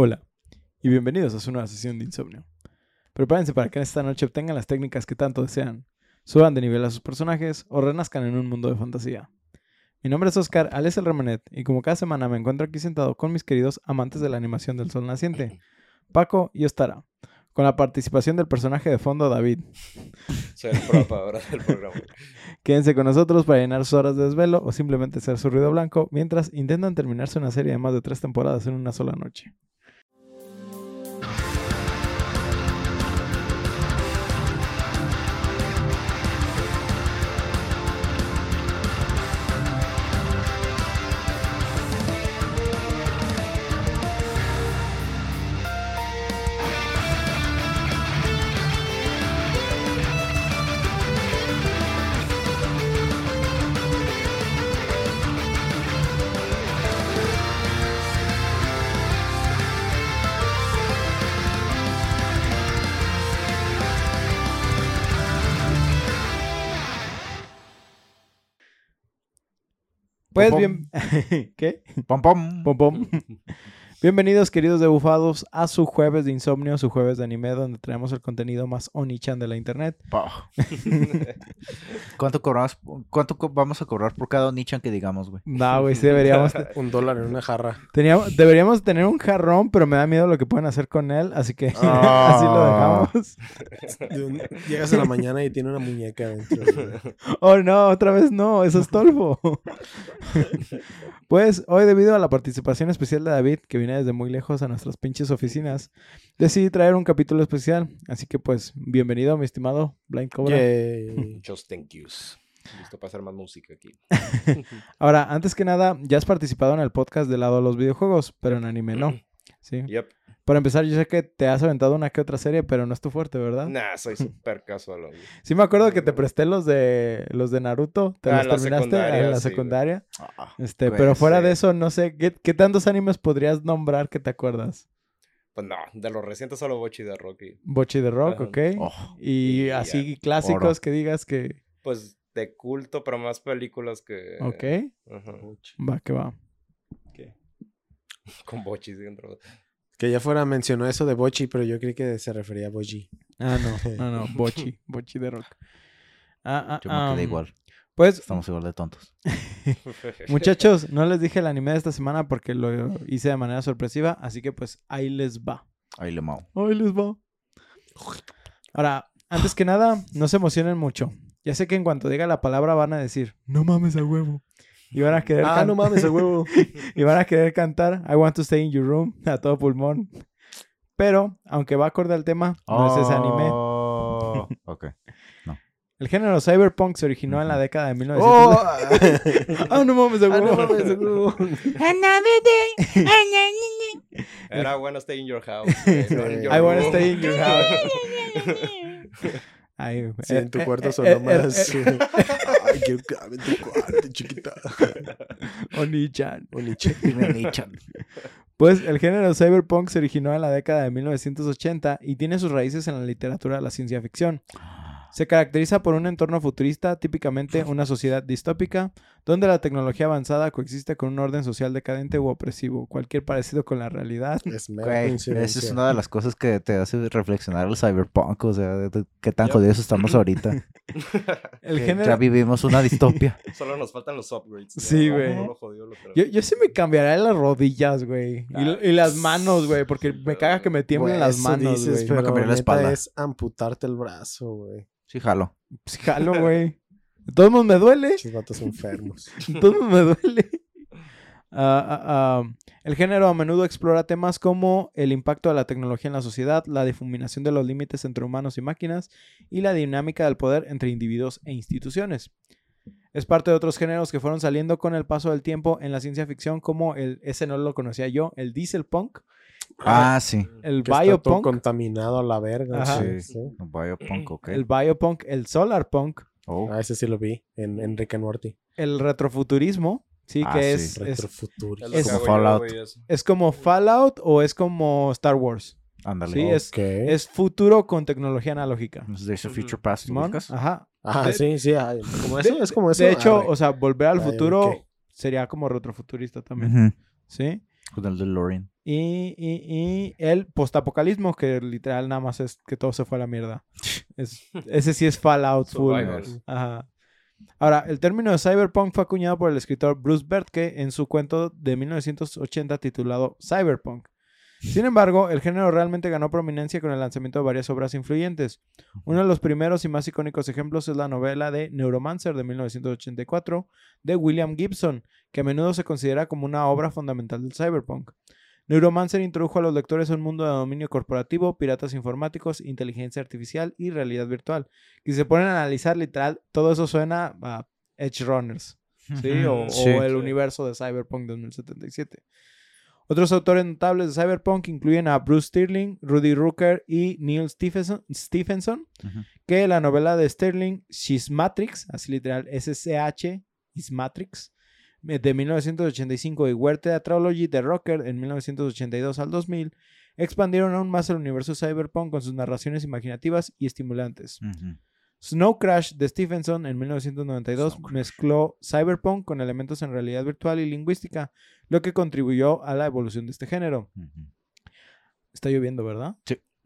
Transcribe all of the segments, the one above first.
Hola y bienvenidos a su nueva sesión de insomnio. Prepárense para que esta noche obtengan las técnicas que tanto desean, suban de nivel a sus personajes o renazcan en un mundo de fantasía. Mi nombre es Oscar, alias el Remanet, y como cada semana me encuentro aquí sentado con mis queridos amantes de la animación del sol naciente, Paco y Ostara, con la participación del personaje de fondo David. Soy el prop ahora del programa. Quédense con nosotros para llenar sus horas de desvelo o simplemente ser su ruido blanco mientras intentan terminarse una serie de más de tres temporadas en una sola noche. Pues Pom, bien... ¿Qué? Pom pom. Pom, pom. Bienvenidos, queridos debufados, a su jueves de insomnio, su jueves de anime, donde traemos el contenido más onichan de la internet. ¿Cuánto cobramos? ¿Cuánto co- vamos a cobrar por cada Onichan que digamos, güey? No, güey, sí deberíamos, Un dólar en una jarra. teníamos- deberíamos tener un jarrón, pero me da miedo lo que pueden hacer con él, así que Ah. así lo dejamos. Un- Llegas a la mañana y tiene una muñeca güey. Oh, no, otra vez no, eso es Tolfo. pues hoy, debido a la participación especial de David, que viene desde muy lejos a nuestras pinches oficinas, decidí traer un capítulo especial. Así que, pues, bienvenido, mi estimado Blind Cobra. Yay. Just thank yous. Listo para hacer más música aquí. Ahora, antes que nada, ya has participado en el podcast del lado de los videojuegos, pero en anime no. Sí. Yep. Para empezar, yo sé que te has aventado una que otra serie, pero no es tu fuerte, ¿verdad? Nah, soy súper casual. güey. Sí me acuerdo que te presté los de los de Naruto, te Ah, los en la terminaste secundaria, en la sí, secundaria. Ah, Este, Pues, pero fuera sí. de eso, no sé, ¿qué, qué tantos animes podrías nombrar que te acuerdas? Pues no, de los recientes solo Bochi de Rocky. Bochi de Rock. ¿ok? Oh, y Y así clásicos Oro. que digas que, Pues de culto, pero más películas que. ok, va, que va. Con Bochi dentro. Que ya fuera mencionó eso de Bochi, pero yo creí que se refería a Boji. Ah, no, no, no, Bochi, Bochi de Rock. Ah, ah, yo me quedé igual. Pues, Estamos igual de tontos. muchachos, no les dije el anime de esta semana porque lo hice de manera sorpresiva, así que pues ahí les va. Ahí le mao. Ahí les va. Ahora, antes que nada, no se emocionen mucho. Ya sé que en cuanto diga la palabra van a decir, no mames a huevo. Y van a querer, Ah, no mames, a huevo. y van a querer cantar I want to stay in your room a todo pulmón. Pero, aunque va acorde al tema, no es ese anime. Oh, ok. El género cyberpunk se originó en la década de 1900. ¡Oh! ¡Ah, no mames a Ah, no huevo! mames, a huevo. Era bueno stay in your house. no I wanna stay in your house. Ay, Sí, en tu eh, cuarto eh, sonó eh, más. eh, Ay, quiero que en tu cuarto, chiquita. Oni-chan. Oniche. Dime Onichan. Pues el género cyberpunk se originó en la década de 1980 y tiene sus raíces en la literatura de la ciencia ficción. Se caracteriza por un entorno futurista, típicamente una sociedad distópica, donde la tecnología avanzada coexiste con un orden social decadente u opresivo. Cualquier parecido con la realidad. Es mera Güey, esa es una de las cosas que te hace reflexionar el cyberpunk, o sea, de, de qué tan jodidos estamos ahorita. El género... Ya vivimos una distopia. Solo nos faltan los upgrades. ya, Sí, güey. no. Yo, yo sí me cambiaría las rodillas, güey. Y, Ah, y las manos, güey. Porque me caga que me tiemblen las manos, dices, güey. Me pero cambiaría la espalda. es amputarte el brazo, güey. Sí, jalo. Pues jalo, güey. De todos modos me duele. Esos vatos enfermos. Todo me duele. Ah, ah, ah, el género a menudo explora temas como el impacto de la tecnología en la sociedad, la difuminación de los límites entre humanos y máquinas y la dinámica del poder entre individuos e instituciones. Es parte de otros géneros que fueron saliendo con el paso del tiempo en la ciencia ficción como el, ese no lo conocía yo, el diesel punk, Ah, sí. el Que está todo biopunk, contaminado a la verga. Ajá. Sí. Sí. sí. Biopunk, ok. el biopunk, el solar punk, Oh. Ah, ese sí lo vi en, en Rick and Morty. el retrofuturismo, sí, Ah, que sí. es, es, Retrofuturo. Es es como Fallout. es como Fallout o es como Star Wars. Ándale. Sí, es- Ok. Es futuro con tecnología analógica. ¿Es Days of Future. Past, ¿te Simón, ubicas? Ajá. Ah, de- sí, sí. ah, como eso, De- es como eso. De hecho, Arre. o sea, volver al Ah, futuro ok. sería como retrofuturista también. Ujú. ¿Sí? Con el DeLorean. Y, y, y el postapocalismo, que literal nada más es que todo se fue a la mierda. Es- ese sí es Fallout full. Ajá. Ahora, el término de cyberpunk fue acuñado por el escritor Bruce Bertke en su cuento de 1980 titulado Cyberpunk. Sin embargo, el género realmente ganó prominencia con el lanzamiento de varias obras influyentes. Uno de los primeros y más icónicos ejemplos es la novela de Neuromancer de 1984 de William Gibson, que a menudo se considera como una obra fundamental del cyberpunk. Neuromancer introdujo a los lectores a un mundo de dominio corporativo, piratas informáticos, inteligencia artificial y realidad virtual. Y si se ponen a analizar literal, todo eso suena a Edge Runners, ¿sí? O, o el Sí. universo de Cyberpunk 2077. Otros autores notables de Cyberpunk incluyen a Bruce Stirling, Rudy Rooker y Neil Stephenson, que la novela de Sterling, She's Matrix, así literal, SCH, is Matrix, de 1985 y Huerta Teatrology de Rocker en 1982 al 2000, expandieron aún más el universo cyberpunk con sus narraciones imaginativas y estimulantes. Snow Crash de Stephenson en 1992 mezcló cyberpunk con elementos en realidad virtual y lingüística, lo que contribuyó a la evolución de este género. Está lloviendo, ¿verdad?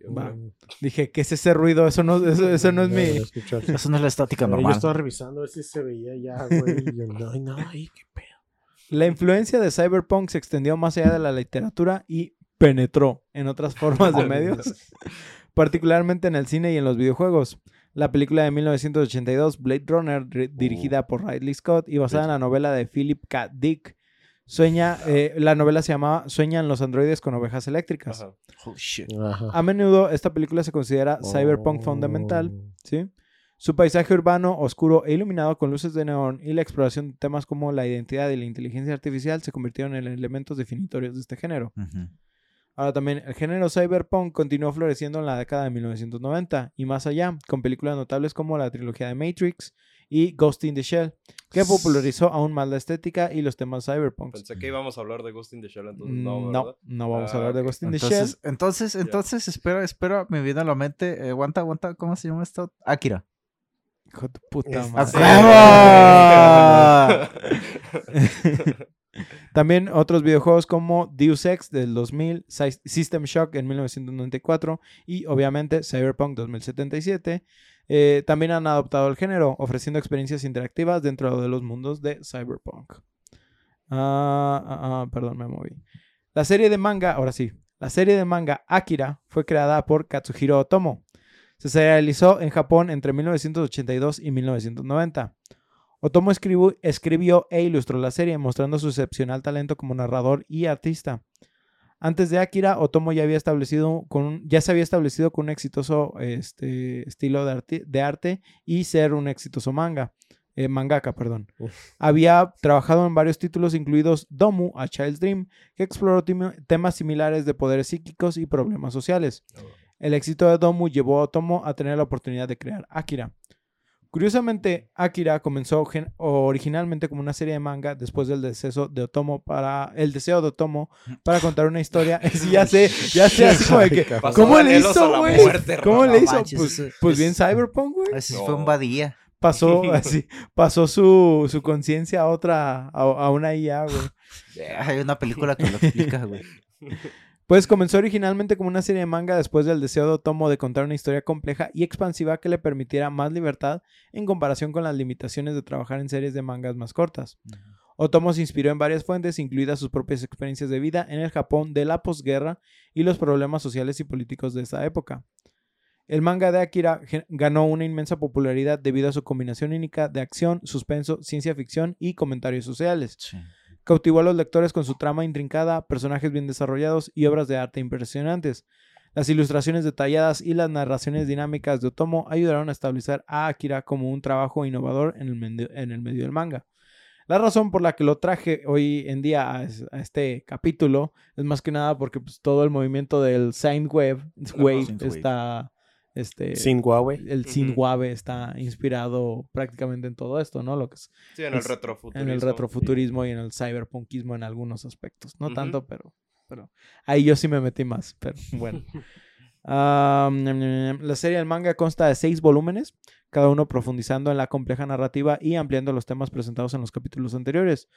Va. Dije, ¿qué es ese ruido? Eso no, eso, eso no es mi... Eso no es la estática Pero Yo normal. estaba revisando a ver si se veía ya, güey. y yo, no ahí, qué pedo. La influencia de Cyberpunk se extendió más allá de la literatura y penetró en otras formas de medios, particularmente en el cine y en los videojuegos. La película de 1982, Blade Runner, ri- dirigida por Ridley Scott y basada en la novela de Philip K. Dick, sueña, eh, la novela se llamaba Sueñan los androides con ovejas eléctricas. Ajá. Holy shit. Ajá. A menudo esta película se considera cyberpunk Oh. fundamental, ¿sí? Su paisaje urbano, oscuro e iluminado con luces de neón y la exploración de temas como la identidad y la inteligencia artificial se convirtieron en elementos definitorios de este género. Ahora también, el género cyberpunk continuó floreciendo en la década de 1990 y más allá, con películas notables como la trilogía de Matrix y Ghost in the Shell, que popularizó aún más la estética y los temas cyberpunk. Pensé que íbamos a hablar de Ghost in the Shell, entonces Mm, no, No, ¿verdad? no vamos a Ah, hablar de ok. Ghost in the Shell. entonces, entonces, espera, espera, me viene a la mente. eh, aguanta, aguanta, ¿cómo se llama esto? Akira. Hijo de puta madre. ¡A También otros videojuegos como Deus Ex del 2000, Sy- System Shock en 1994 y obviamente Cyberpunk 2077 eh, también han adoptado el género, ofreciendo experiencias interactivas dentro de los mundos de Cyberpunk. Ah, ah, ah, perdón, me moví. La serie de manga, ahora sí, la serie de manga Akira fue creada por Katsuhiro Otomo. Se serializó en Japón entre 1982 y 1990. Otomo escribió, escribió e ilustró la serie, mostrando su excepcional talento como narrador y artista. Antes de Akira, Otomo ya, había establecido con ya se había establecido con un exitoso este, estilo de arte, de arte y ser un exitoso manga. eh, mangaka, perdón. Uf. Había trabajado en varios títulos, incluidos Domu, A Child's Dream, que exploró temas similares de poderes psíquicos y problemas sociales. El éxito de Domu llevó a Otomo a tener la oportunidad de crear Akira. Curiosamente, Akira comenzó originalmente como una serie de manga después del deceso de Otomo para el deseo de Otomo para contar una historia. Sí, ya sé, ya sé, así como de que ¿Cómo le hizo, güey? ¿Cómo le hizo? Pues, pues es- bien Cyberpunk, güey. Ese sí No. fue un badía. Pasó así, pasó su, su conciencia a otra, a, a una IA, güey. Hay una película que lo explica, güey. Pues comenzó originalmente como una serie de manga después del deseo de Otomo de contar una historia compleja y expansiva que le permitiera más libertad en comparación con las limitaciones de trabajar en series de mangas más cortas. Otomo se inspiró en varias fuentes, incluidas sus propias experiencias de vida en el Japón de la posguerra y los problemas sociales y políticos de esa época. El manga de Akira ganó una inmensa popularidad debido a su combinación única de acción, suspenso, ciencia ficción y comentarios sociales. Sí. Cautivó a los lectores con su trama intrincada, personajes bien desarrollados y obras de arte impresionantes. Las ilustraciones detalladas y las narraciones dinámicas de Otomo ayudaron a establecer a Akira como un trabajo innovador en el, medio, en el medio del manga. La razón por la que lo traje hoy en día a, a este capítulo es más que nada porque pues, todo el movimiento del Sine Wave, wave está este, Sin Huawei. el Ujú. synthwave está inspirado prácticamente en todo esto, ¿no? Lo que es Sí, en el retrofuturismo. en el retrofuturismo y en el cyberpunkismo en algunos aspectos. No tanto, pero, pero ahí yo sí me metí más, pero bueno. Ñam. la serie del manga consta de seis volúmenes, cada uno profundizando en la compleja narrativa y ampliando los temas presentados en los capítulos anteriores.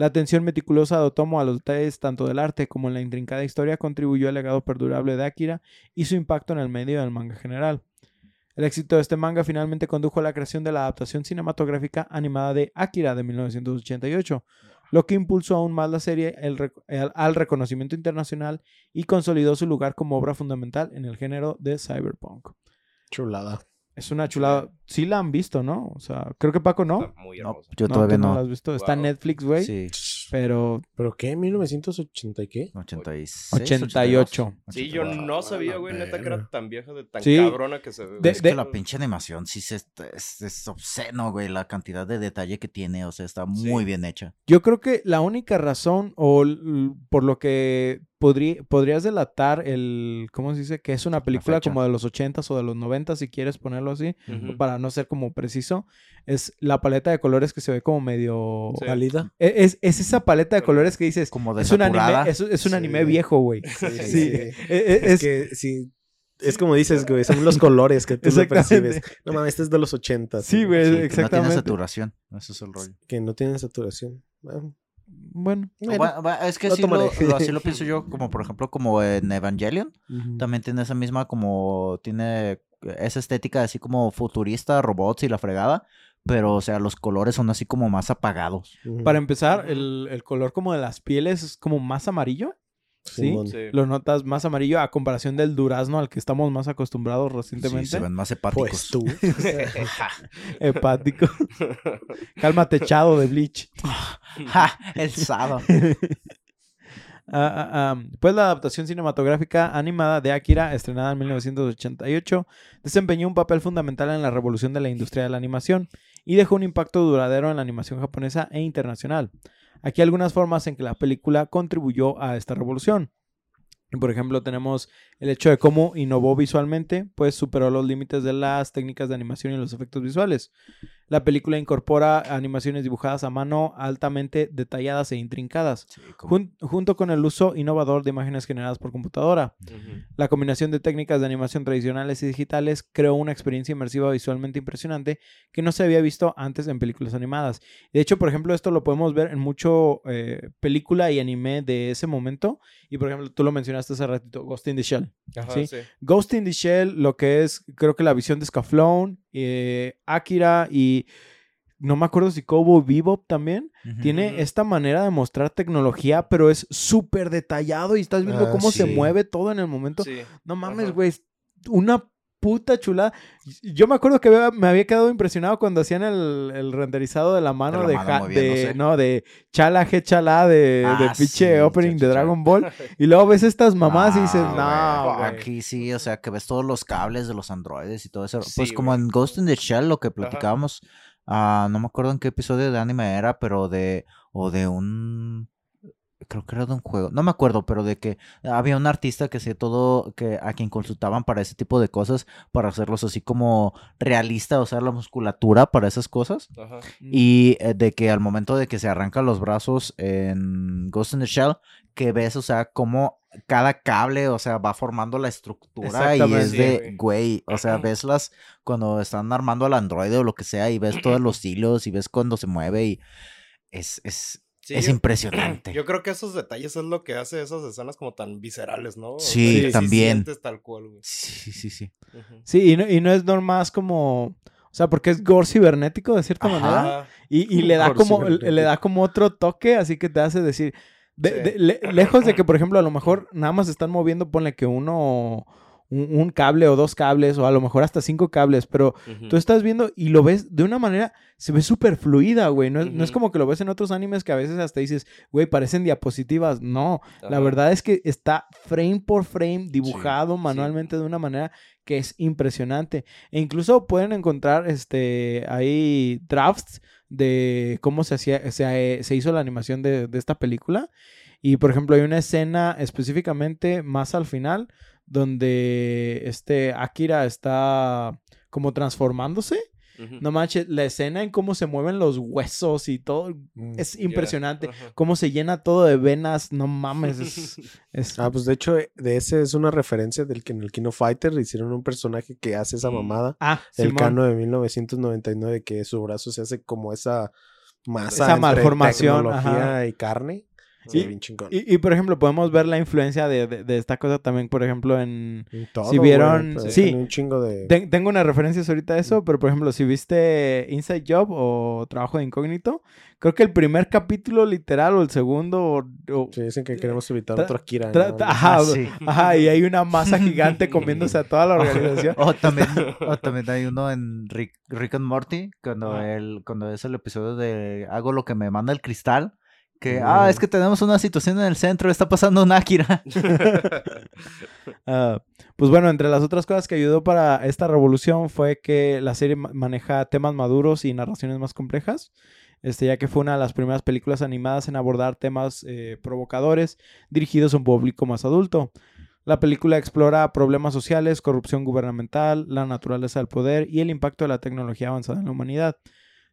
La atención meticulosa de Otomo a los detalles tanto del arte como en la intrincada historia contribuyó al legado perdurable de Akira y su impacto en el medio del manga general. El éxito de este manga finalmente condujo a la creación de la adaptación cinematográfica animada de Akira de 1988, lo que impulsó aún más la serie el rec- al- al reconocimiento internacional y consolidó su lugar como obra fundamental en el género de cyberpunk. Chulada. Es una chulada. Sí la han visto, ¿no? O sea, creo que Paco no. Está muy No, yo No, todavía tú no. la has visto. Está en Wow. Netflix, güey. Sí, Pero ¿Pero qué? ¿1980 y qué? 86. 88. Sí, yo no sabía, güey, neta que era tan vieja, de tan Sí. cabrona que se ve. De- güey. Es que la pinche animación sí se, es, es obsceno, güey, la cantidad de detalle que tiene, o sea, está muy Sí. bien hecha. yo creo que la única razón o por lo que podrí- podrías delatar el, ¿cómo se dice? Que es una película como de los 80s o de los 90 si quieres ponerlo así, Ujú. para no ser como preciso, es la paleta de colores que se ve como medio... Sí. ¿Pálida? E- Es, es esa paleta de colores que dices, Como es un anime, es, es un Sí. anime viejo, güey. Sí, sí, Sí, sí. e- e- Es, es, que sí. Es como dices, güey, son los colores que tú Exactamente. percibes. No mames, este es de los 80. Sí, güey, Sí, que No exactamente. tiene saturación, ese es el rollo. Que no tienen saturación. Bueno, Bueno, bueno. Va- va- es que lo así lo, tomaré. lo- así lo pienso yo, como por ejemplo, como en Evangelion, también tiene esa misma como, tiene esa estética así como futurista, robots y la fregada, pero o sea, los colores son así como más apagados. Para empezar, el, el color como de las pieles es como más amarillo. ¿Sí? Sí. Lo notas más amarillo a comparación del durazno al que estamos más acostumbrados Sí, recientemente. se ven más hepáticos. Pues tú. Hepático. Cálmate, echado de Bleach. ¡Ja! El sábado. Ah, ah, ah, Pues la adaptación cinematográfica animada de Akira, estrenada en 1988, desempeñó un papel fundamental en la revolución de la industria de la animación y dejó un impacto duradero en la animación japonesa e internacional. Aquí algunas formas en que la película contribuyó a esta revolución. Por ejemplo, tenemos el hecho de cómo innovó visualmente, pues superó los límites de las técnicas de animación y los efectos visuales. La película incorpora animaciones dibujadas a mano altamente detalladas e intrincadas, Sí, como- jun- junto con el uso innovador de imágenes generadas por computadora. La combinación de técnicas de animación tradicionales y digitales creó una experiencia inmersiva visualmente impresionante que no se había visto antes en películas animadas. De hecho, por ejemplo, esto lo podemos ver en mucho eh, película y anime de ese momento. Y por ejemplo, tú lo mencionaste hace ratito, Ghost in the Shell. Ajá, Sí. sí. Ghost in the Shell, lo que es, creo que la visión de Scaflón, eh, Akira y no me acuerdo si Kobo Bebop también, tiene esta manera de mostrar tecnología, pero es súper detallado y estás viendo Ah, cómo se mueve todo en el momento. Sí. No mames, güey, una puta chulada. Yo me acuerdo que me había quedado impresionado cuando hacían el, el renderizado de la mano de, no, de Chala G Chala de, Ah, de pinche sí, opening cha, de. Dragon Ball. Y luego ves estas mamás y dices, Ah, no, güey. güey. Aquí sí, o sea, que ves todos los cables de los androides y todo eso. Sí, pues como en Ghost in the Shell, lo que platicábamos, ah, no me acuerdo en qué episodio de anime era, pero de, o de un, creo que era de un juego, no me acuerdo, pero de que había un artista que hacía todo, que a quien consultaban para ese tipo de cosas, para hacerlos así como realista, o sea, la musculatura para esas cosas. Ajá. Y eh, de que al momento de que se arrancan los brazos en Ghost in the Shell, que ves, o sea, cómo cada cable, o sea, va formando la estructura y es de, güey, o sea, ves las, cuando están armando al androide o lo que sea, y ves todos los hilos y ves cuando se mueve y es, es, Sí, es yo- impresionante. Yo creo que esos detalles es lo que hace esas escenas como tan viscerales, ¿no? O Sí, también. tal cual, güey. Sí, sí, sí. Sí, y no, y no es normal como... O sea, porque es gore cibernético de cierta Ajá. manera. Y, y le da Gore como le da como otro toque, así que te hace decir. de- Sí. de- le- lejos de que, por ejemplo, a lo mejor nada más están moviendo, ponle que uno. Un, un cable o dos cables, o a lo mejor hasta cinco cables, pero tú estás viendo y lo ves de una manera, se ve súper fluida, güey. No, es- no es como que lo ves en otros animes que a veces hasta dices, güey, parecen diapositivas. No, la verdad es que está frame por frame dibujado manualmente de una manera que es impresionante. E incluso pueden encontrar este ahí drafts de cómo se hacía, se, se hizo la animación de, de esta película. Y por ejemplo, hay una escena específicamente más al final donde este Akira está como transformándose. No manches, la escena en cómo se mueven los huesos y todo Mm. es impresionante. Cómo se llena todo de venas, no mames. Es, es- Ah, pues de hecho, de ese es una referencia del que en el Kino Fighter hicieron un personaje que hace esa Mm. mamada. Ah, El Simón. Cano de 1999, que su brazo se hace como esa masa Esa entre malformación, tecnología ajá. y carne. Sí. Sí, bien chingón. Y, y, por ejemplo, podemos ver la influencia de, de- de esta cosa también, por ejemplo, en... En todo, si vieron- pues, sí. un chingo de... Ten- tengo unas referencias ahorita de eso, pero por ejemplo, si viste Inside Job o Trabajo de Incógnito, creo que el primer capítulo literal o el segundo... o- o- Sí, dicen que queremos evitar Tra- otro Akira. tra- ¿no? ajá, Ah, sí. ajá, y hay una masa gigante comiéndose a toda la organización. O también, o también hay uno en Rick, Rick and Morty, cuando él, cuando es el episodio de hago lo que me manda el cristal, que, ah, es que tenemos una situación en el centro, está pasando un Akira. Ah, pues bueno, entre las otras cosas que ayudó para esta revolución fue que la serie ma- maneja temas maduros y narraciones más complejas. Este, ya que fue una de las primeras películas animadas en abordar temas eh, provocadores dirigidos a un público más adulto. La película explora problemas sociales, corrupción gubernamental, la naturaleza del poder y el impacto de la tecnología avanzada en la humanidad.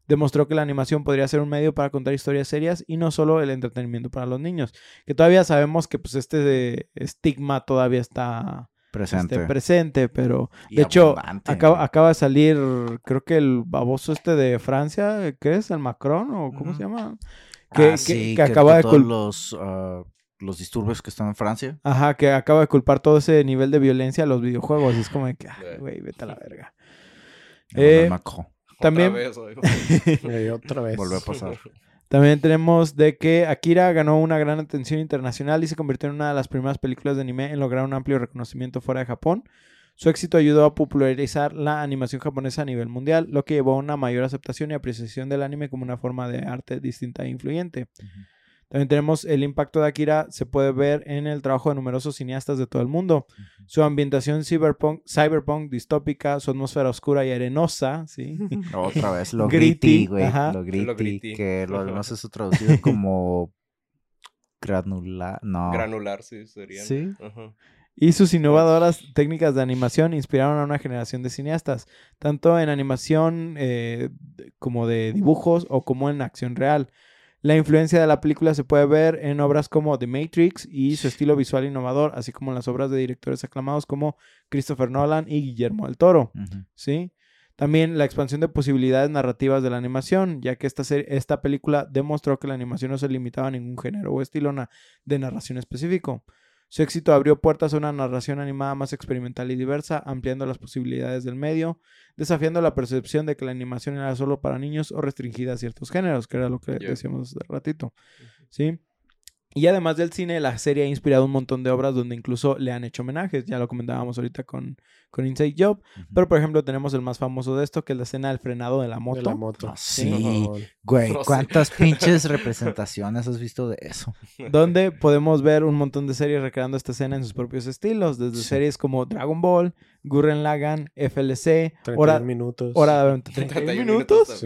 Demostró que la animación podría ser un medio para contar historias serias y no solo el entretenimiento para los niños. Que todavía sabemos que pues este estigma todavía está Presente. este, presente, pero Y de hecho acaba, acaba de salir, creo que el baboso este de Francia, ¿qué es? ¿El Macron o cómo se llama? Que, Ah, que- sí, que acaba de todos los, ah, los disturbios que están en Francia. Ajá, que acaba de culpar todo ese nivel de violencia a los videojuegos. Y es como de que, güey, vete a la verga. Eh, Macron. También, Otra vez, otra vez. Volvió a pasar. también tenemos de que Akira ganó una gran atención internacional y se convirtió en una de las primeras películas de anime en lograr un amplio reconocimiento fuera de Japón. Su éxito ayudó a popularizar la animación japonesa a nivel mundial, lo que llevó a una mayor aceptación y apreciación del anime como una forma de arte distinta e influyente. También tenemos el impacto de Akira, se puede ver en el trabajo de numerosos cineastas de todo el mundo. Su ambientación cyberpunk, cyberpunk distópica, su atmósfera oscura y arenosa, ¿sí? Otra vez, lo Gritty, güey. Lo gritty, que lo, no sé si traducido como granular. No. Granular, sí, sería. Sí. Ajá. Y sus innovadoras técnicas de animación inspiraron a una generación de cineastas, tanto en animación eh, como de dibujos o como en acción real. La influencia de la película se puede ver en obras como The Matrix y su estilo visual innovador, así como en las obras de directores aclamados como Christopher Nolan y Guillermo del Toro. ¿sí? También la expansión de posibilidades narrativas de la animación, ya que esta, serie- esta película demostró que la animación no se limitaba a ningún género o estilo na- de narración específico. Su éxito abrió puertas a una narración animada más experimental y diversa, ampliando las posibilidades del medio, desafiando la percepción de que la animación era solo para niños o restringida a ciertos géneros, que era lo que decíamos hace ratito. ¿Sí? Y además del cine, la serie ha inspirado un montón de obras donde incluso le han hecho homenajes. Ya lo comentábamos ahorita con, con Inside Job. Pero, por ejemplo, tenemos el más famoso de esto, que es la escena del frenado de la moto. De la moto. Ah, sí. Güey. ¿cuántas pinches representaciones has visto de eso? donde podemos ver un montón de series recreando esta escena en sus propios estilos, desde Sí. series como Dragon Ball, Gurren Lagann, FLC, 31 Hora, minutos. Hora de Aventura. 31 ¿31 minutos?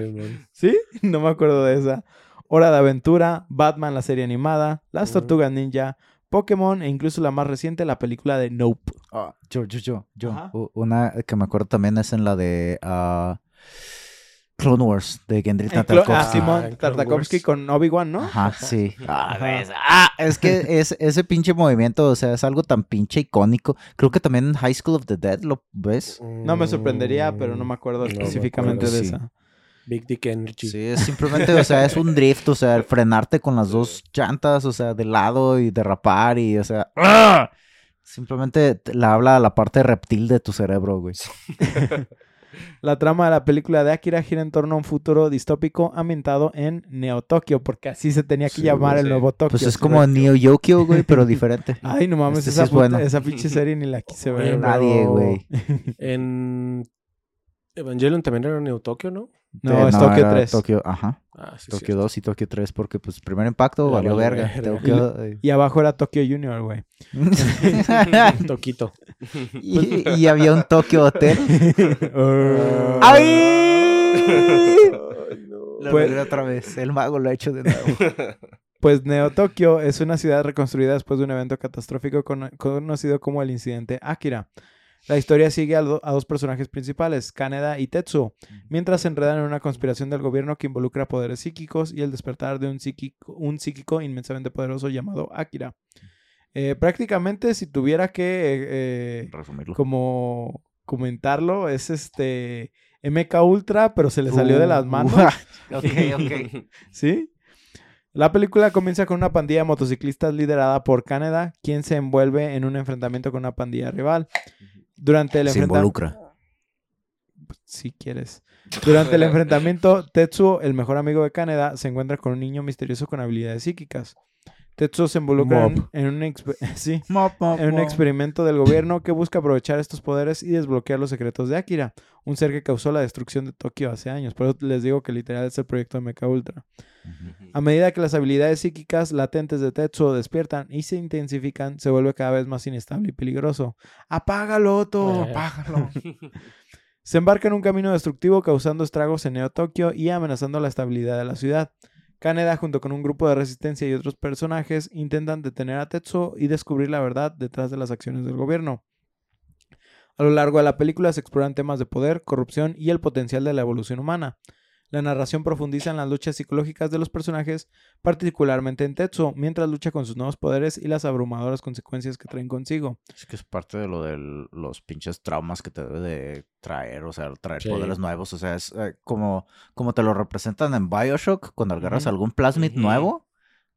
¿Sí? No me acuerdo de esa. Hora de Aventura, Batman, la serie animada, Las Mm. Tortugas Ninja, Pokémon e incluso la más reciente, la película de Nope. Ah, yo, yo, yo, yo. Ajá. Una que me acuerdo también es en la de ah, Clone Wars, de Gendry Tartakovsky. ah, Simón Tartakovsky Wars. con Obi-Wan, ¿no? Ajá, sí. Ah, ah, es que es, ese pinche movimiento, o sea, es algo tan pinche icónico. Creo que también en High School of the Dead lo ves. No me sorprendería, pero no me acuerdo me específicamente acuerdo, de sí. esa. Big Dick Energy. Sí, es simplemente, o sea, es un drift, o sea, el frenarte con las dos llantas, o sea, de lado y derrapar y, o sea, ¡ah! simplemente te- le habla a la parte reptil de tu cerebro, güey. La trama de la película de Akira gira en torno a un futuro distópico ambientado en Neo Tokio, porque así se tenía que Sí, llamar el nuevo Tokio. Pues es como Neo Yokio, güey, pero diferente. Ay, no mames, Este sí esa, es puta- bueno. esa pinche serie ni la quise ver. Nadie, güey. En Evangelion también era Neo Tokio, ¿no? No, Eh, es Tokio era 3. Tokio, ajá. Ah, sí. Tokio 2 y Tokio 3, porque pues primer impacto valió verga. verga. Tokio-. Y abajo era Tokyo Junior, güey. Toquito. y, y había un Tokio Hotel. ¡Ay! Lo Pues- logré otra vez. El mago lo ha hecho de nuevo. Pues Neo Tokio es una ciudad reconstruida después de un evento catastrófico cono- conocido como el incidente Akira. La historia sigue a, do- a dos personajes principales, Kaneda y Tetsuo, mientras se enredan en una conspiración del gobierno que involucra poderes psíquicos y el despertar de un psíquico, un psíquico inmensamente poderoso llamado Akira. Eh, prácticamente, si tuviera que eh, Resumirlo. como comentarlo, es este MK Ultra, pero se le salió de las manos. ok, ok. ¿Sí? La película comienza con una pandilla de motociclistas liderada por Canada, quien se envuelve en un enfrentamiento con una pandilla rival. Durante el Se enfrentamiento... involucra. Si quieres. Durante el enfrentamiento, Tetsuo, el mejor amigo de Canada, se encuentra con un niño misterioso con habilidades psíquicas. Tetsuo se involucra en, Mob. en un, exp- sí, Mop, mop, en un mop. experimento del gobierno que busca aprovechar estos poderes y desbloquear los secretos de Akira, un ser que causó la destrucción de Tokio hace años. Por eso les digo que literal es el proyecto de Mecha Ultra. A medida que las habilidades psíquicas latentes de Tetsuo despiertan y se intensifican, se vuelve cada vez más inestable y peligroso. ¡Apágalo, Otto! Eh. ¡Apágalo! se embarca en un camino destructivo causando estragos en Neo Tokio y amenazando la estabilidad de la ciudad. Kaneda, junto con un grupo de resistencia y otros personajes, intentan detener a Tetsuo y descubrir la verdad detrás de las acciones del gobierno. A lo largo de la película se exploran temas de poder, corrupción y el potencial de la evolución humana. La narración profundiza en las luchas psicológicas de los personajes, particularmente en Tetsuo, mientras lucha con sus nuevos poderes y las abrumadoras consecuencias que traen consigo. Es que es parte de lo de los pinches traumas que te debe de traer, o sea, traer Sí. poderes nuevos. O sea, es eh, como, como te lo representan en Bioshock, cuando agarras algún plasmid nuevo.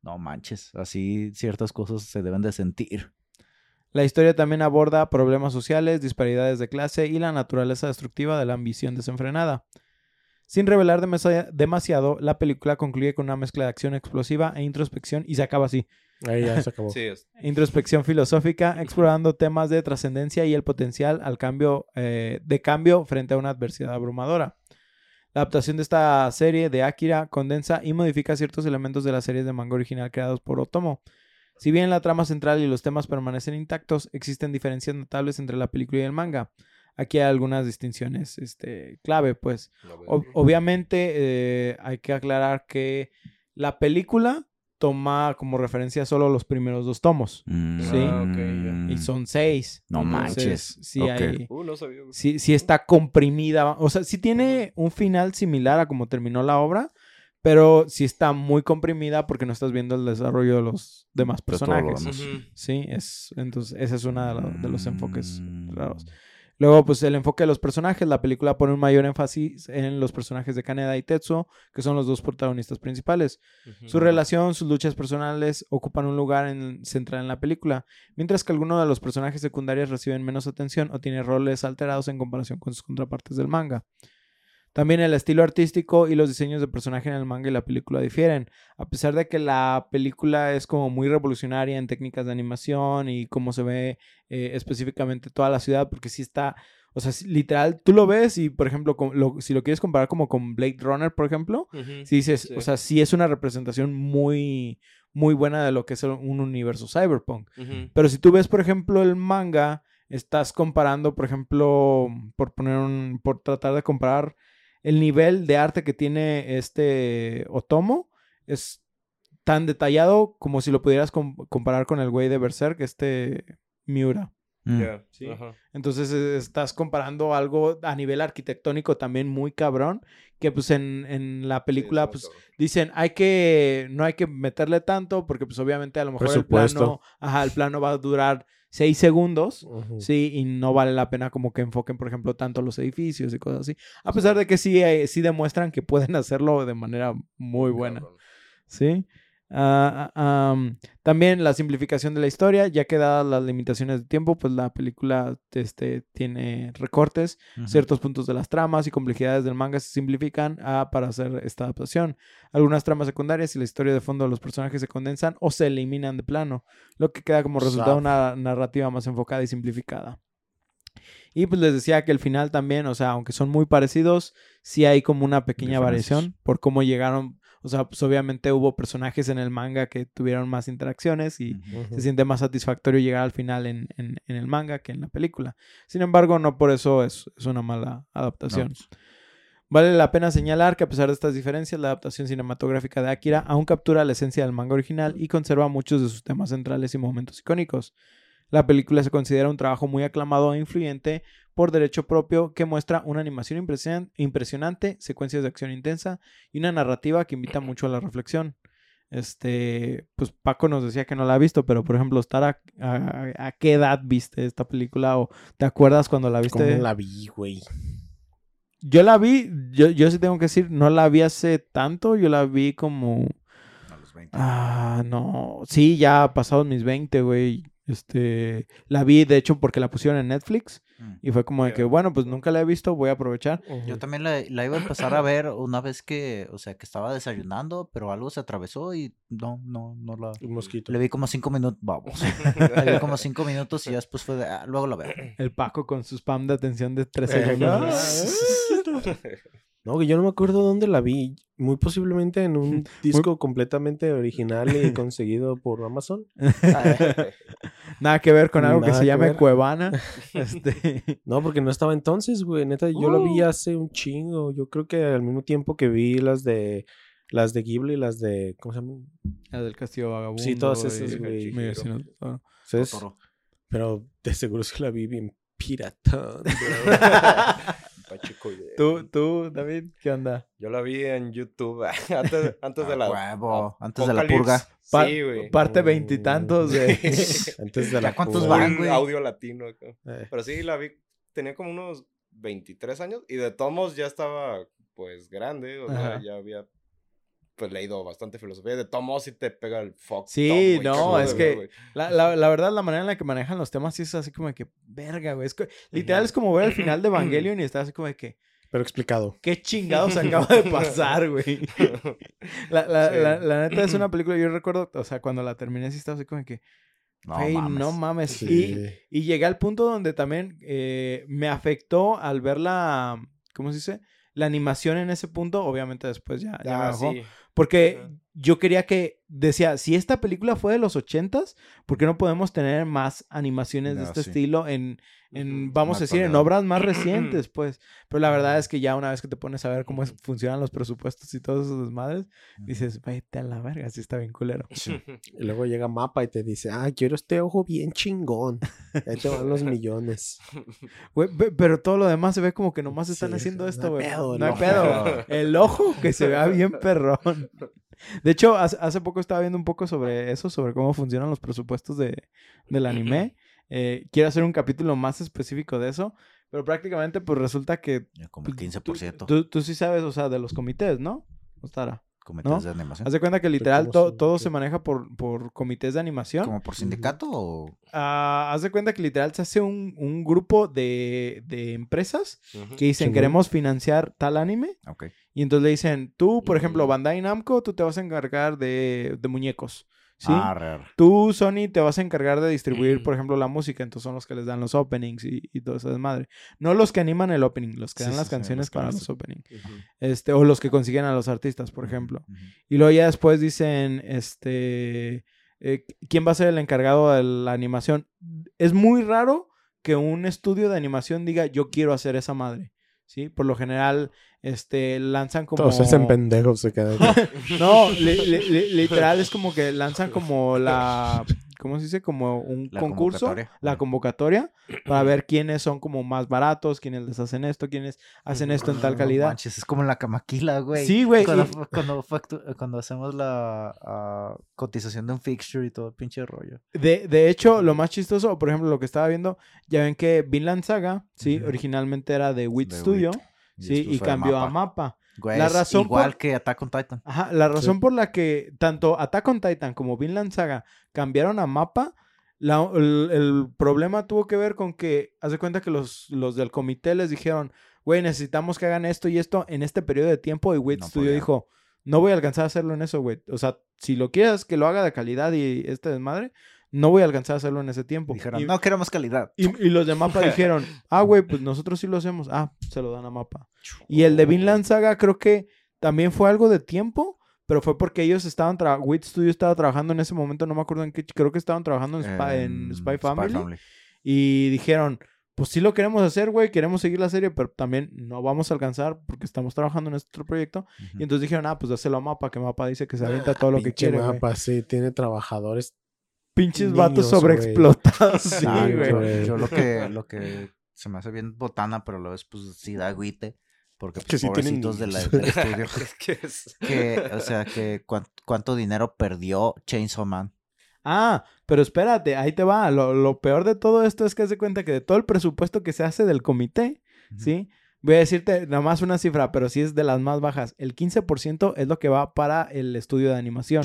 No manches, así ciertas cosas se deben de sentir. La historia también aborda problemas sociales, disparidades de clase y la naturaleza destructiva de la ambición desenfrenada. Sin revelar demasi- demasiado, la película concluye con una mezcla de acción explosiva e introspección y se acaba así. Ahí ya se acabó. Sí, es. Introspección filosófica, explorando temas de trascendencia y el potencial al cambio, eh, de cambio frente a una adversidad abrumadora. La adaptación de esta serie de Akira condensa y modifica ciertos elementos de las series de manga original creados por Otomo. Si bien la trama central y los temas permanecen intactos, existen diferencias notables entre la película y el manga. Aquí hay algunas distinciones este, clave, pues. Ob- obviamente eh, hay que aclarar que la película toma como referencia solo los primeros dos tomos. Sí. Ah, ok, ya. Y son seis. No Entonces, manches. Sí, Ok. hay- Uh, no sabía. sí, sí está comprimida. O sea, sí tiene un final similar a como terminó la obra, pero sí está muy comprimida porque no estás viendo el desarrollo de los demás lo personajes. demás. Ujú. Sí, es, entonces ese es uno de, lo- de los enfoques Mm. raros. Luego, pues el enfoque de los personajes. La película pone un mayor énfasis en los personajes de Kaneda y Tetsuo, que son los dos protagonistas principales. Su relación, sus luchas personales ocupan un lugar en- central en la película, mientras que algunos de los personajes secundarios reciben menos atención o tienen roles alterados en comparación con sus contrapartes del manga. También el estilo artístico y los diseños de personaje en el manga y la película difieren. A pesar de que la película es como muy revolucionaria en técnicas de animación y cómo se ve eh, específicamente toda la ciudad, porque sí está, o sea, literal, tú lo ves y, por ejemplo, con- lo- si lo quieres comparar como con Blade Runner, por ejemplo, si dices, Sí. o sea, sí es una representación muy, muy buena de lo que es un universo cyberpunk. Pero si tú ves, por ejemplo, el manga, estás comparando, por ejemplo, por poner un, por tratar de comparar el nivel de arte que tiene este Otomo, es tan detallado como si lo pudieras com- comparar con el güey de Berserk, este Miura. Mm. Sí. Entonces eh, estás comparando algo a nivel arquitectónico también muy cabrón, que pues en, en la película Sí, pues dicen hay que no hay que meterle tanto porque pues obviamente a lo mejor el plano, ajá, el plano va a durar seis segundos, sí, y no vale la pena como que enfoquen por ejemplo tanto los edificios y cosas así, a pesar de que sí eh, sí demuestran que pueden hacerlo de manera muy buena, sí. Ah, ah, am, también la simplificación de la historia, ya que dadas las limitaciones de tiempo, pues la película este, tiene recortes, ciertos puntos de las tramas y complejidades del manga se simplifican ah, para hacer esta adaptación. Algunas tramas secundarias y la historia de fondo de los personajes se condensan o se eliminan de plano, lo que queda como resultado una narrativa más enfocada y simplificada. Y pues les decía que el final también, o sea, aunque son muy parecidos, sí hay como una pequeña Diferencias. variación por cómo llegaron. O sea, pues obviamente hubo personajes en el manga que tuvieron más interacciones y se siente más satisfactorio llegar al final en, en- en el manga que en la película. Sin embargo, no por eso es, es una mala adaptación. No, pues, Vale la pena señalar que a pesar de estas diferencias, la adaptación cinematográfica de Akira aún captura la esencia del manga original y conserva muchos de sus temas centrales y momentos icónicos. La película se considera un trabajo muy aclamado e influyente por derecho propio que muestra una animación impresion- impresionante, secuencias de acción intensa y una narrativa que invita mucho a la reflexión. Este, pues Paco nos decía que no la ha visto, pero por ejemplo, Star, ¿a, a- a qué edad viste esta película o te acuerdas cuando la viste? ¿Cómo la vi, güey? yo la vi, yo, yo sí tengo que decir, no la vi hace tanto, yo la vi como... A los 20. Ah, no. Sí, ya pasados mis 20, güey. Este, la vi, de hecho, porque la pusieron en Netflix. Mm. Y fue como de que, bueno, pues nunca la he visto, voy a aprovechar. Yo también la, la iba a empezar a ver una vez que, o sea, que estaba desayunando, pero algo se atravesó y no, no, no la... Un mosquito. Le vi como cinco minutos, vamos. Le vi como cinco minutos y ya después fue de, ah, luego la veo. El Paco con su spam de atención de 13 Eh, segundos. No, que yo no me acuerdo dónde la vi. Muy posiblemente en un disco completamente original y conseguido por Amazon. Nada que ver con algo que se que llame ver. Cuevana. Este, No, porque no estaba entonces, güey. Neta, yo la vi Uh. hace un chingo. Yo creo que al mismo tiempo que vi las de las de Ghibli, las de ¿cómo se llaman? la del Castillo Vagabundo. Sí, todas esas, güey. Totoro. Pero de seguro es que la vi bien piratón. ¿Tú, tú, David, ¿qué onda? Yo la vi en YouTube antes, antes de la. huevo, antes de la purga. Pa- Sí, güey. Parte veintitantos de... Antes de la ¿Ya cuántos purga. van, güey? audio latino. Eh, Pero sí, la vi. Tenía como unos 23 años y de todos modos ya estaba, pues, grande. O sea, Ajá. ya había, pues, leído bastante filosofía. De modos sí te pega el fuck. Sí, no, es que-. La, la, la verdad, la manera en la que manejan los temas sí es así como de que, verga, güey. Es que, literal es como ver el final de Evangelion y está así como de que, Pero explicado. ¿qué chingados acaba de pasar, güey? La, la, Sí. la, la neta es una película, yo recuerdo, o sea, cuando la terminé sí estaba así como de que, No mames. no mames. Sí. Y, y llegué al punto donde también eh, me afectó al ver la, ¿cómo se dice? La animación en ese punto, obviamente después ya, ya me Ah, bajó. sí. Porque yo quería que, decía, si esta película fue de los ochentas, ¿por qué no podemos tener más animaciones de este sí. estilo en, en vamos a decir, en obras más recientes, pues? Pero la verdad es que ya una vez que te pones a ver cómo es- funcionan los presupuestos y todos esos desmadres, dices, vete a la verga, así está bien culero. Y luego llega Mapa y te dice, ah, quiero este ojo bien chingón. Ahí te van los millones. Güey, pero todo lo demás se ve como que nomás están Sí, haciendo no esto, hay güey. pedo, No hay no. pedo. El ojo que se vea bien perrón. De hecho, hace, poco estaba viendo un poco sobre eso, sobre cómo funcionan los presupuestos de, del anime. Eh, quiero hacer un capítulo más específico de eso, pero prácticamente pues resulta que... Como el pues, 15%. Tú, tú, tú sí sabes, o sea, de los comités, ¿no? Ostara. Comités ¿no? de animación. Haz de cuenta que literal to- son? todo ¿Qué? se maneja por, por comités de animación. ¿Como por sindicato o...? Ah, haz de cuenta que literal se hace un, un grupo de, de empresas que dicen Simón. queremos financiar tal anime Ok. y entonces le dicen tú por ejemplo Mm. Bandai Namco tú te vas a encargar de, de muñecos sí tú Sony te vas a encargar de distribuir por Mm. ejemplo la música entonces son los que les dan los openings y, y todo eso desmadre no los que animan el opening los que Sí, dan las sí, canciones para los openings. Este o los que consiguen a los artistas por ejemplo. y luego ya después dicen, este, eh, ¿quién va a ser el encargado de la animación? Es muy raro que un estudio de animación diga, yo quiero hacer esa madre, ¿sí? Por lo general, este, lanzan como... Todos se hacen pendejos, se quedan. No, li- li- li- literal es como que lanzan como la... ¿Cómo se dice? Como un La concurso, convocatoria. la convocatoria, para ver quiénes son como más baratos, quiénes les hacen esto, quiénes hacen esto en tal No calidad. manches, es como en la camaquila, güey. Sí, güey. Cuando, y- cuando, cuando hacemos la ah, cotización de un fixture y todo el pinche rollo. De, de hecho, lo más chistoso, por ejemplo, lo que estaba viendo, ya ven que Vinland Saga, sí, originalmente era de Wit Studio, Wit. Sí, y cambió a. Mapa. Güey, La razón igual por- que Attack on Titan. Ajá, la razón por la que tanto Attack on Titan como Vinland Saga cambiaron a Mapa, la- el, el problema tuvo que ver con que, haz de cuenta que los, los del comité les dijeron, güey, necesitamos que hagan esto y esto en este periodo de tiempo, y Wit No Studio podía. dijo, no voy a alcanzar a hacerlo en eso, güey. O sea, si lo quieres que lo haga de calidad y este desmadre, no voy a alcanzar a hacerlo en ese tiempo. Dijeron, Y- no queremos calidad. y, y los de Mapa dijeron, ah, güey, pues nosotros sí lo hacemos. Ah, se lo dan a Mapa. Y el de Vinland Saga creo que también fue algo de tiempo, pero fue porque ellos estaban, Wit Studio estaba trabajando en ese momento, no me acuerdo en qué, creo que estaban trabajando en, Spy, en Spy Family. Y dijeron, pues sí lo queremos hacer, güey, queremos seguir la serie, pero también no vamos a alcanzar porque estamos trabajando en este otro proyecto. Y entonces dijeron, ah, pues dáselo a Mapa, que Mapa dice que se avienta todo lo que quiere, mapa, sí, tiene trabajadores. Pinches Niños, vatos sobreexplotados, sí, güey. yo, lo que, lo que se me hace bien botana, pero a la vez pues sí da agüite. Porque Que pues, sí tienen pobrecitos de la- del estudio. Es que es- que, o sea, que cuán- cuánto dinero perdió Chainsaw Man. Ah, pero espérate, ahí te va. Lo, lo peor de todo esto es que haz de cuenta que de todo el presupuesto que se hace del comité. ¿sí? Voy a decirte nada más una cifra, pero sí es de las más bajas. El 15% es lo que va para el estudio de animación.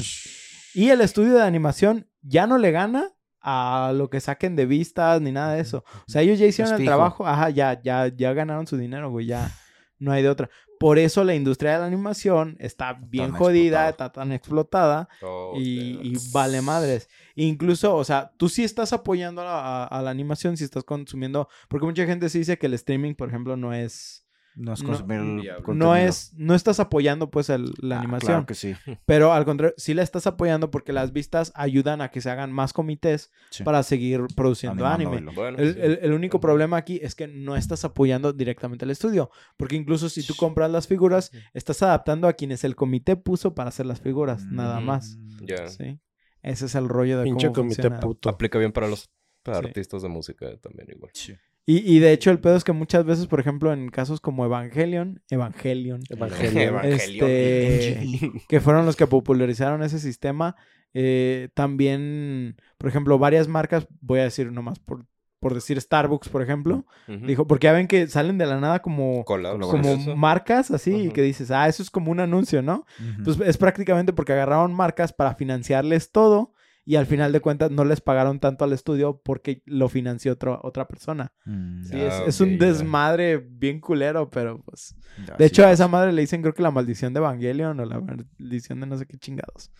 Y el estudio de animación ya no le gana a lo que saquen de vistas ni nada de eso. O sea, ellos ya hicieron el trabajo, ajá, ya, ya, ya ganaron su dinero, güey, ya no hay de otra. Por eso la industria de la animación está bien jodida, está tan explotada Oh, y, vale madres. Incluso, o sea, tú sí estás apoyando a la, a- a la animación, si estás consumiendo, porque mucha gente sí dice que el streaming, por ejemplo, no es, No es No, consumir el viable. no contenido. es, no estás apoyando pues el- la Ah, animación. Claro que sí. Pero al contrario, sí la estás apoyando porque las vistas ayudan a que se hagan más comités Sí. para seguir produciendo anime. Bueno, El, sí. el- el único problema aquí es que no estás apoyando directamente al estudio. Porque incluso si tú compras las figuras, estás adaptando a quienes el comité puso para hacer las figuras, nada Mm. más. Ya. ¿sí? Ese es el rollo de Pinche cómo comité funciona. puto. Aplica bien para los para Sí. artistas de música también igual. Sí. Y, y de hecho el pedo es que muchas veces, por ejemplo, en casos como Evangelion, Evangelion, Evangelio. este, que fueron los que popularizaron ese sistema, eh, también, por ejemplo, varias marcas, voy a decir nomás por, por decir Starbucks, por ejemplo, dijo, porque ya ven que salen de la nada como, como eso. marcas así, y que dices, ah, eso es como un anuncio, ¿no? Ujú. Pues es prácticamente porque agarraron marcas para financiarles todo y al final de cuentas no les pagaron tanto al estudio porque lo financió otro- otra persona. Mm, Sí, es, un desmadre bien culero, pero pues... De sí hecho, a esa madre le dicen creo que la maldición de Evangelion o la maldición de no sé qué chingados.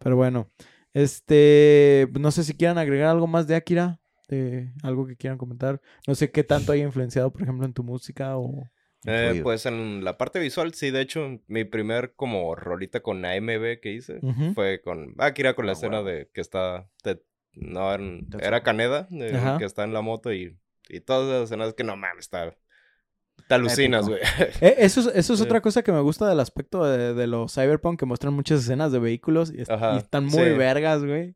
Pero bueno, este... No sé si quieran agregar algo más de Akira. de algo que quieran comentar. No sé qué tanto haya influenciado, por ejemplo, en tu música o... Eh, pues en la parte visual, sí, de hecho, mi primer como rolita con AMB que hice fue con Akira, con la Ah, escena de que está, de- no, en- era Ajá. que está en la moto y, y todas esas escenas que no mames, está, te alucinas, güey. Eh, eso, es, eso es Sí. otra cosa que me gusta del aspecto de, de los cyberpunk, que muestran muchas escenas de vehículos y, est- Ajá, y están muy sí. vergas, güey.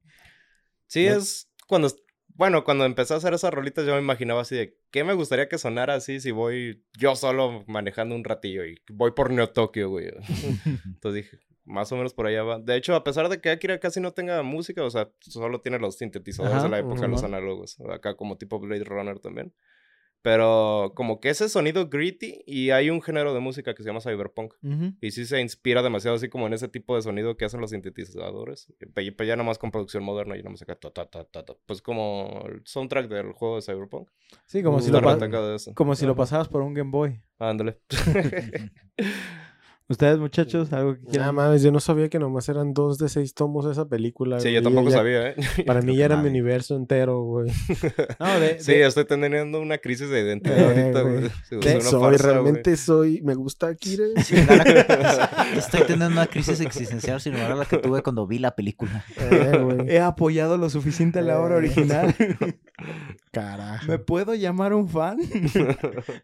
Sí, ¿No? es cuando, bueno, cuando empecé a hacer esas rolitas yo me imaginaba así de, ¿qué me gustaría que sonara así si voy yo solo manejando un ratillo y voy por Neo Tokio, güey? Entonces dije, más o menos por allá va. De hecho, a pesar de que Akira casi no tenga música, o sea, solo tiene los sintetizadores Ajá, de la época, los análogos, acá como tipo Blade Runner también. Pero como que ese sonido gritty y hay un género de música que se llama cyberpunk. Y sí se inspira demasiado así como en ese tipo de sonido que hacen los sintetizadores. Pero ya nomás con producción moderna y nomás acá ta, ta, ta, ta, ta. Pues como el soundtrack del juego de Cyberpunk. Sí, como, Uh, si, lo como si lo pasabas por un Game Boy. Ándale. Ustedes, muchachos, algo que Nada quieran. mames, yo no sabía que nomás eran dos de seis tomos esa película. sí, güey. yo tampoco ya- sabía, ¿eh? Para mí ya era mi universo entero, güey. No, de- Sí, de- estoy teniendo una crisis de identidad Eh, ahorita, güey. güey. Sí, una soy, farsa, realmente soy. Me gusta Akira. Sí, estoy teniendo una crisis existencial similar a la que tuve cuando vi la película. Eh, güey. he apoyado lo suficiente la obra Eh. original. Carajo. ¿Me puedo llamar un fan?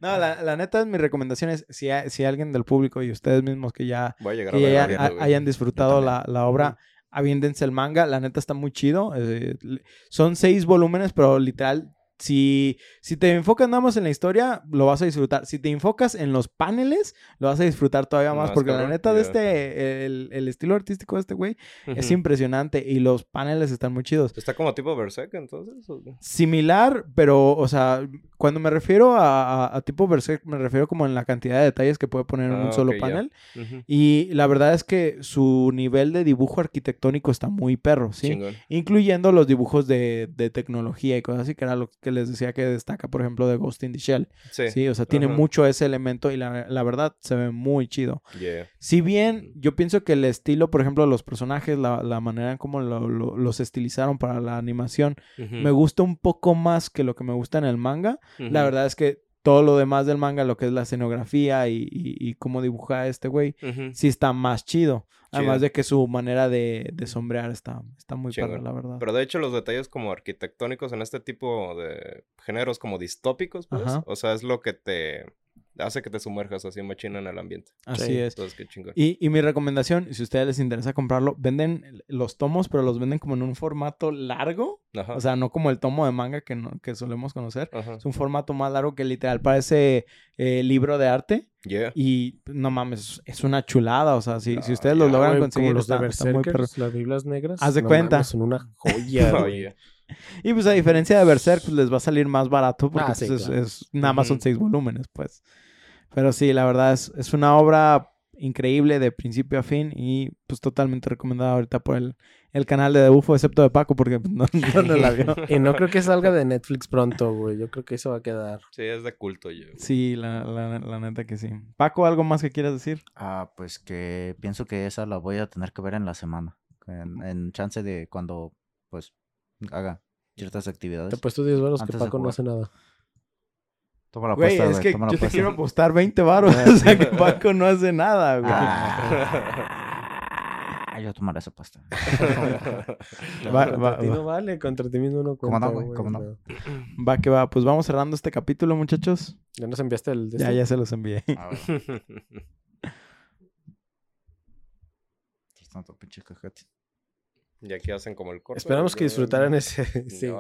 no, la, la neta, mi recomendación es, si, si alguien del público y ustedes mismos que ya, que ya hayan disfrutado la, la obra, aviéndense el manga. La neta está muy chido. eh, son seis volúmenes, pero literal, si, si te enfocas nada más en la historia, lo vas a disfrutar. Si te enfocas en los paneles, lo vas a disfrutar todavía más. Porque la neta de este, el, el estilo artístico de este güey es impresionante y los paneles están muy chidos. Está como tipo Berserk, entonces. Similar, pero, o sea, cuando me refiero a, a- a tipo Berserk, me refiero como en la cantidad de detalles que puede poner en un Ah, solo panel. Y la verdad es que su nivel de dibujo arquitectónico está muy perro, ¿sí? Chingón. Incluyendo los dibujos de, de tecnología y cosas así, que era lo que les decía que destaca, por ejemplo, de Ghost in the Shell. Sí. Sí, o sea, tiene mucho ese elemento y la, la verdad se ve muy chido. Yeah. Si bien yo pienso que el estilo, por ejemplo, de los personajes, la, la manera en cómo lo- lo- los estilizaron para la animación, me gusta un poco más que lo que me gusta en el manga. La verdad es que todo lo demás del manga, lo que es la escenografía y, y- y cómo dibuja este güey, sí está más chido. Además Chido. de que su manera de, de sombrear está, está muy Chingón. padre, la verdad. Pero de hecho los detalles como arquitectónicos en este tipo de géneros como distópicos, pues, Ajá. o sea, es lo que te hace que te sumerjas así machina en el ambiente. Así Sí. es. Entonces, qué chingón. Y, y mi recomendación, si a ustedes les interesa comprarlo, venden los tomos, pero los venden como en un formato largo. Ajá. O sea, no como el tomo de manga que, no- que solemos conocer. Ajá. Es un formato más largo que literal parece eh, libro de arte. Yeah. Y no mames, es una chulada. O sea, si, si ustedes lo logran conseguir, como los de está- está muy perro. Las Biblas negras. Haz de no cuenta. mames, son una joya, Oh, yeah. Y pues a diferencia de Berserk, pues les va a salir más barato porque Ah, sí, pues, es, claro. es- nada más son seis volúmenes, pues. Pero sí, la verdad es, es una obra increíble de principio a fin y pues totalmente recomendada ahorita por el, el canal de Debufo, excepto de Paco, porque no, no, no la vio. Y no creo que salga de Netflix pronto, güey. Yo creo que eso va a quedar. Sí, es de culto yo. Sí, la, la, la neta que sí. Paco, ¿algo más que quieras decir? Ah, pues que pienso que esa la voy a tener que ver en la semana. En, en chance de cuando, pues, haga ciertas actividades. Te he puesto 10 varos que Paco no hace nada. Toma la Güey, apuesta, es güey, que toma la yo te quiero apostar 20 baros. o sea que Paco no hace nada, güey. Ah, yo tomaré esa apuesta. Va- contra va- ti va. no vale, contra ti mismo no ¿Cómo cuenta, no, güey? ¿Cómo no? Va que va. Pues vamos cerrando este capítulo, muchachos. ¿Ya nos enviaste el... Ya, este? ya se los envié. A ver, aquí está tu pinche cajete. Y aquí hacen como el corte. Esperamos que disfrutaran ese... sí.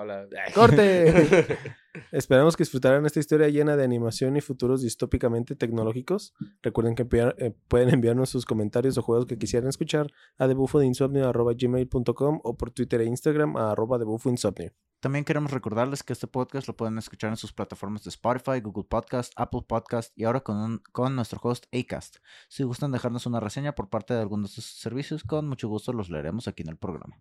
¡Corte! Esperamos que disfrutaran esta historia llena de animación y futuros distópicamente tecnológicos. Recuerden que eh, pueden enviarnos sus comentarios o juegos que quisieran escuchar a debufodeinsomnio.gmail.com o por Twitter e Instagram a arroba debufoinsomnio. También queremos recordarles que este podcast lo pueden escuchar en sus plataformas de Spotify, Google Podcast, Apple Podcast y ahora con, con nuestro host Acast. Si gustan dejarnos una reseña por parte de algunos de sus servicios, con mucho gusto los leeremos aquí en el programa.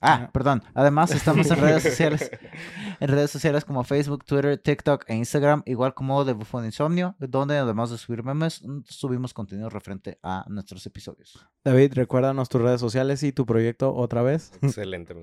Ah, perdón. Además, estamos en redes sociales. En redes sociales como Facebook, Twitter, TikTok e Instagram, igual como de Bufón Insomnio, donde además de subir memes, mm, subimos contenido referente a nuestros episodios. David, recuérdanos tus redes sociales y tu proyecto otra vez. Excelente.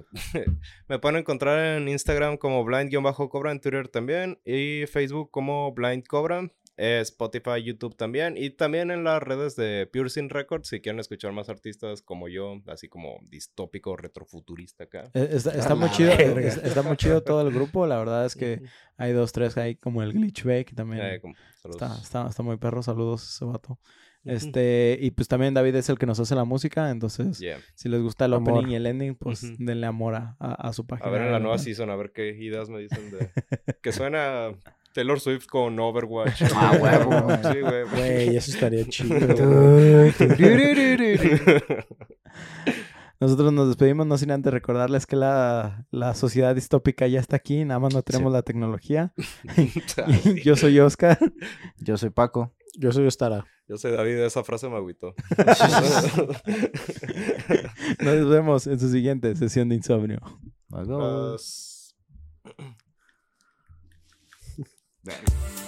Me pueden encontrar en Instagram como blind-cobra, en Twitter también, y Facebook como blind cobra, eh, Spotify, YouTube también, y también en las redes de Pure Sin Records, si quieren escuchar más artistas como yo, así como distópico, retrofuturista acá. Eh, Está, está A muy chido, está muy chido todo el grupo. La verdad es que hay dos, tres ahí como el Glitch que también Eh, como- está, está, está muy perro. Saludos a ese vato. Este, y pues también David es el que nos hace la música, entonces Yeah. si les gusta el Amor. opening y el ending, pues denle amor a, a- a su página. A ver en la nueva season, a ver qué ideas me dicen de... que suena Taylor Swift con Overwatch. Ah, huevo. Sí, güey. Güey, eso estaría chido. Nosotros nos despedimos, no sin antes recordarles que la, la sociedad distópica ya está aquí, nada más no tenemos la tecnología. Yo soy Oscar. Yo soy Paco. Yo soy Ostara. Yo soy David, esa frase me agüitó. Nos vemos en su siguiente sesión de insomnio. Las- Thanks.